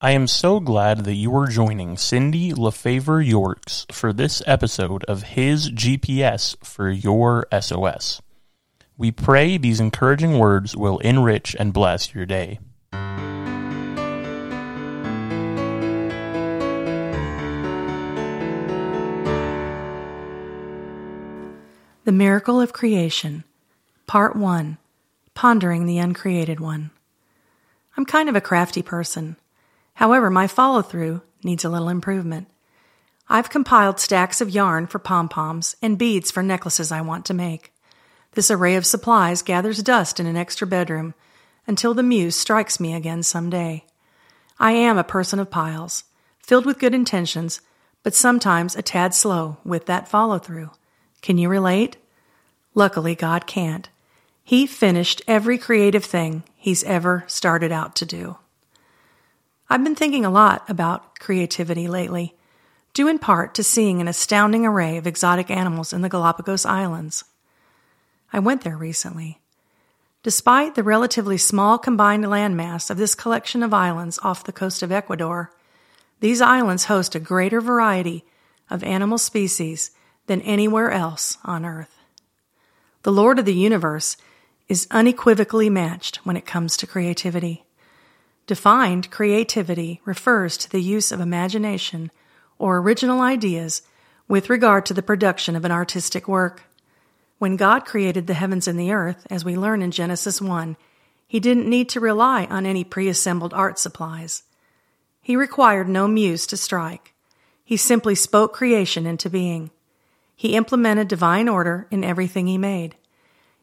I am so glad that you are joining Cindy LaFavre Yorks for this episode of His GPS for Your SOS. We pray these encouraging words will enrich and bless your day. The Miracle of Creation, Part 1 Pondering the Uncreated One. I'm kind of a crafty person. However, my follow through needs a little improvement. I've compiled stacks of yarn for pom poms and beads for necklaces I want to make. This array of supplies gathers dust in an extra bedroom until the muse strikes me again some day. I am a person of piles, filled with good intentions, but sometimes a tad slow with that follow through. Can you relate? Luckily, God can't. He finished every creative thing he's ever started out to do. I've been thinking a lot about creativity lately, due in part to seeing an astounding array of exotic animals in the Galapagos Islands. I went there recently. Despite the relatively small combined landmass of this collection of islands off the coast of Ecuador, these islands host a greater variety of animal species than anywhere else on Earth. The Lord of the universe is unequivocally matched when it comes to creativity. Defined creativity refers to the use of imagination or original ideas with regard to the production of an artistic work. When God created the heavens and the earth, as we learn in Genesis 1, he didn't need to rely on any pre-assembled art supplies. He required no muse to strike. He simply spoke creation into being. He implemented divine order in everything he made.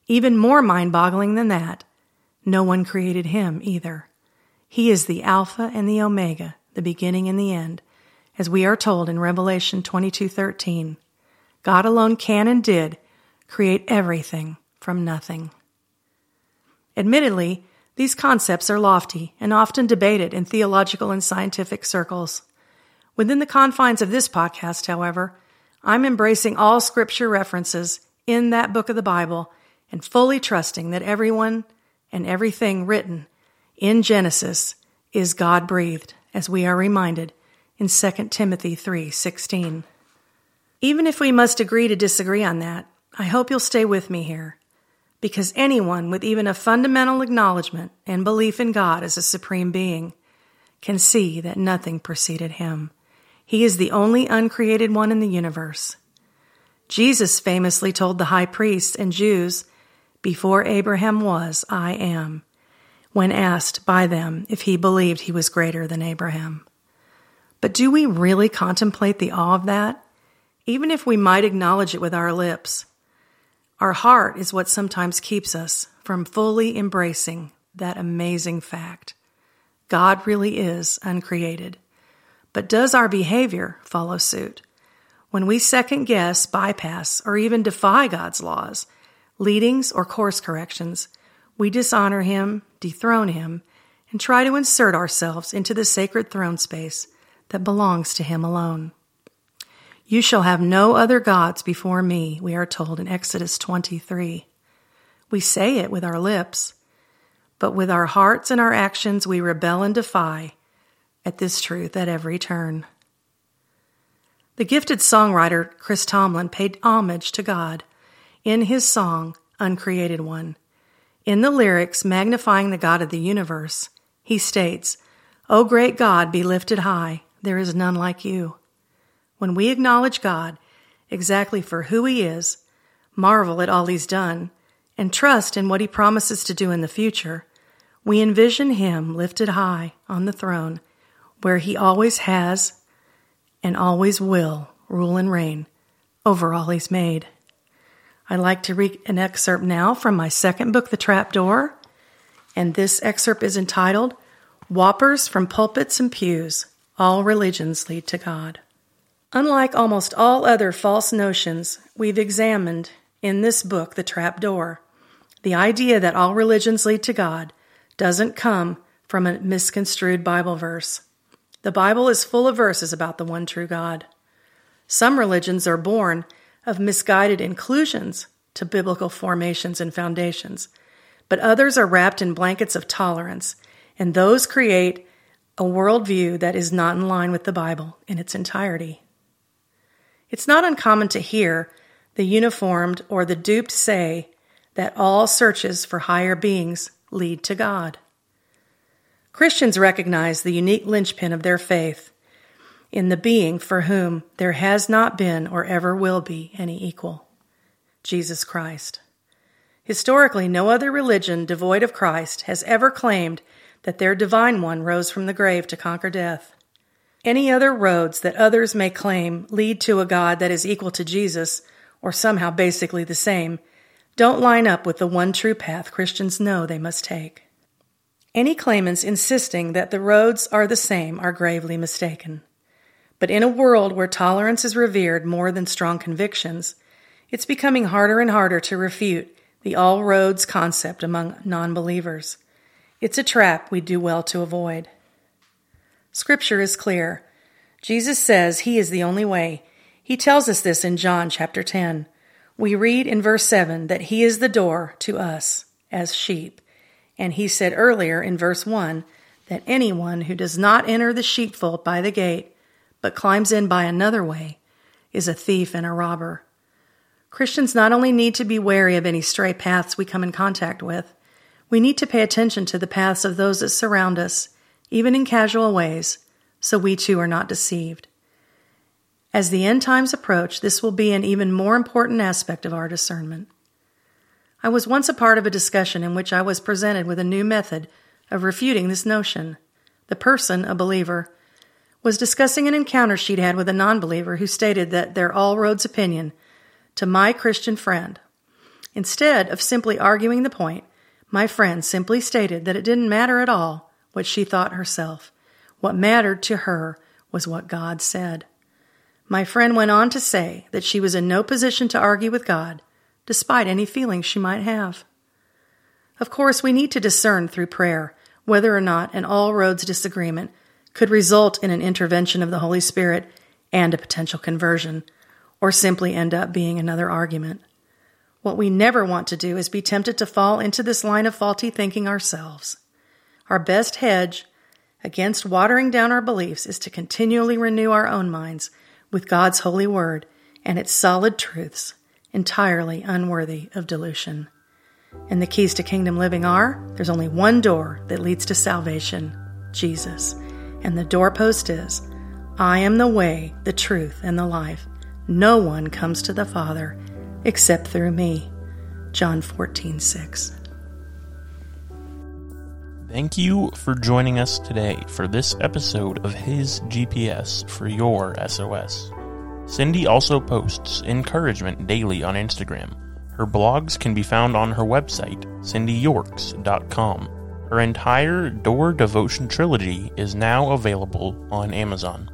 Even more mind boggling than that, no one created him either. He is the Alpha and the Omega, the beginning and the end, as we are told in Revelation 22:13. God alone can and did create everything from nothing. Admittedly, these concepts are lofty and often debated in theological and scientific circles. Within the confines of this podcast, however, I'm embracing all scripture references in that book of the Bible and fully trusting that everyone and everything written in Genesis is God breathed, as we are reminded in 2 Timothy 3:16. Even if we must agree to disagree on that, I hope you'll stay with me here, because anyone with even a fundamental acknowledgement and belief in God as a supreme being can see that nothing preceded him. He is the only uncreated one in the universe. Jesus famously told the high priests and Jews, Before Abraham was, I am when asked by them if he believed he was greater than Abraham. But do we really contemplate the awe of that? Even if we might acknowledge it with our lips, our heart is what sometimes keeps us from fully embracing that amazing fact. God really is uncreated. But does our behavior follow suit? When we second guess, bypass, or even defy God's laws, leadings, or course corrections, we dishonor him, dethrone him, and try to insert ourselves into the sacred throne space that belongs to him alone. You shall have no other gods before me, we are told in Exodus 23. We say it with our lips, but with our hearts and our actions we rebel and defy at this truth at every turn. The gifted songwriter Chris Tomlin paid homage to God in his song, Uncreated One. In the lyrics magnifying the God of the universe, he states, O great God, be lifted high, there is none like you. When we acknowledge God exactly for who he is, marvel at all he's done, and trust in what he promises to do in the future, we envision him lifted high on the throne where he always has and always will rule and reign over all he's made. I'd like to read an excerpt now from my second book, The Trapdoor, and this excerpt is entitled Whoppers from Pulpits and Pews All Religions Lead to God. Unlike almost all other false notions we've examined in this book, The Trapdoor, the idea that all religions lead to God doesn't come from a misconstrued Bible verse. The Bible is full of verses about the one true God. Some religions are born of misguided inclusions to biblical formations and foundations, but others are wrapped in blankets of tolerance, and those create a worldview that is not in line with the Bible in its entirety. It's not uncommon to hear the uniformed or the duped say that all searches for higher beings lead to God. Christians recognize the unique linchpin of their faith in the being for whom there has not been or ever will be any equal Jesus Christ. Historically, no other religion devoid of Christ has ever claimed that their divine one rose from the grave to conquer death. Any other roads that others may claim lead to a God that is equal to Jesus, or somehow basically the same, don't line up with the one true path Christians know they must take. Any claimants insisting that the roads are the same are gravely mistaken. But in a world where tolerance is revered more than strong convictions, it's becoming harder and harder to refute the all roads concept among non believers. It's a trap we do well to avoid. Scripture is clear. Jesus says he is the only way. He tells us this in John chapter 10. We read in verse 7 that he is the door to us as sheep. And he said earlier in verse 1 that anyone who does not enter the sheepfold by the gate, but climbs in by another way, is a thief and a robber. Christians not only need to be wary of any stray paths we come in contact with, we need to pay attention to the paths of those that surround us, even in casual ways, so we too are not deceived. As the end times approach, this will be an even more important aspect of our discernment. I was once a part of a discussion in which I was presented with a new method of refuting this notion. The person, a believer, was discussing an encounter she'd had with a non believer who stated that their all roads opinion to my Christian friend. Instead of simply arguing the point, my friend simply stated that it didn't matter at all what she thought herself. What mattered to her was what God said. My friend went on to say that she was in no position to argue with God, despite any feelings she might have. Of course, we need to discern through prayer whether or not an all roads disagreement could result in an intervention of the Holy Spirit and a potential conversion, or simply end up being another argument. What we never want to do is be tempted to fall into this line of faulty thinking ourselves. Our best hedge against watering down our beliefs is to continually renew our own minds with God's holy word and its solid truths, entirely unworthy of dilution. And the keys to kingdom living are there's only one door that leads to salvation Jesus. And the doorpost is I am the way, the truth, and the life. No one comes to the Father except through me. John 14, 6. Thank you for joining us today for this episode of His GPS for your SOS. Cindy also posts encouragement daily on Instagram. Her blogs can be found on her website, cindyyorks.com. Her entire Door Devotion trilogy is now available on Amazon.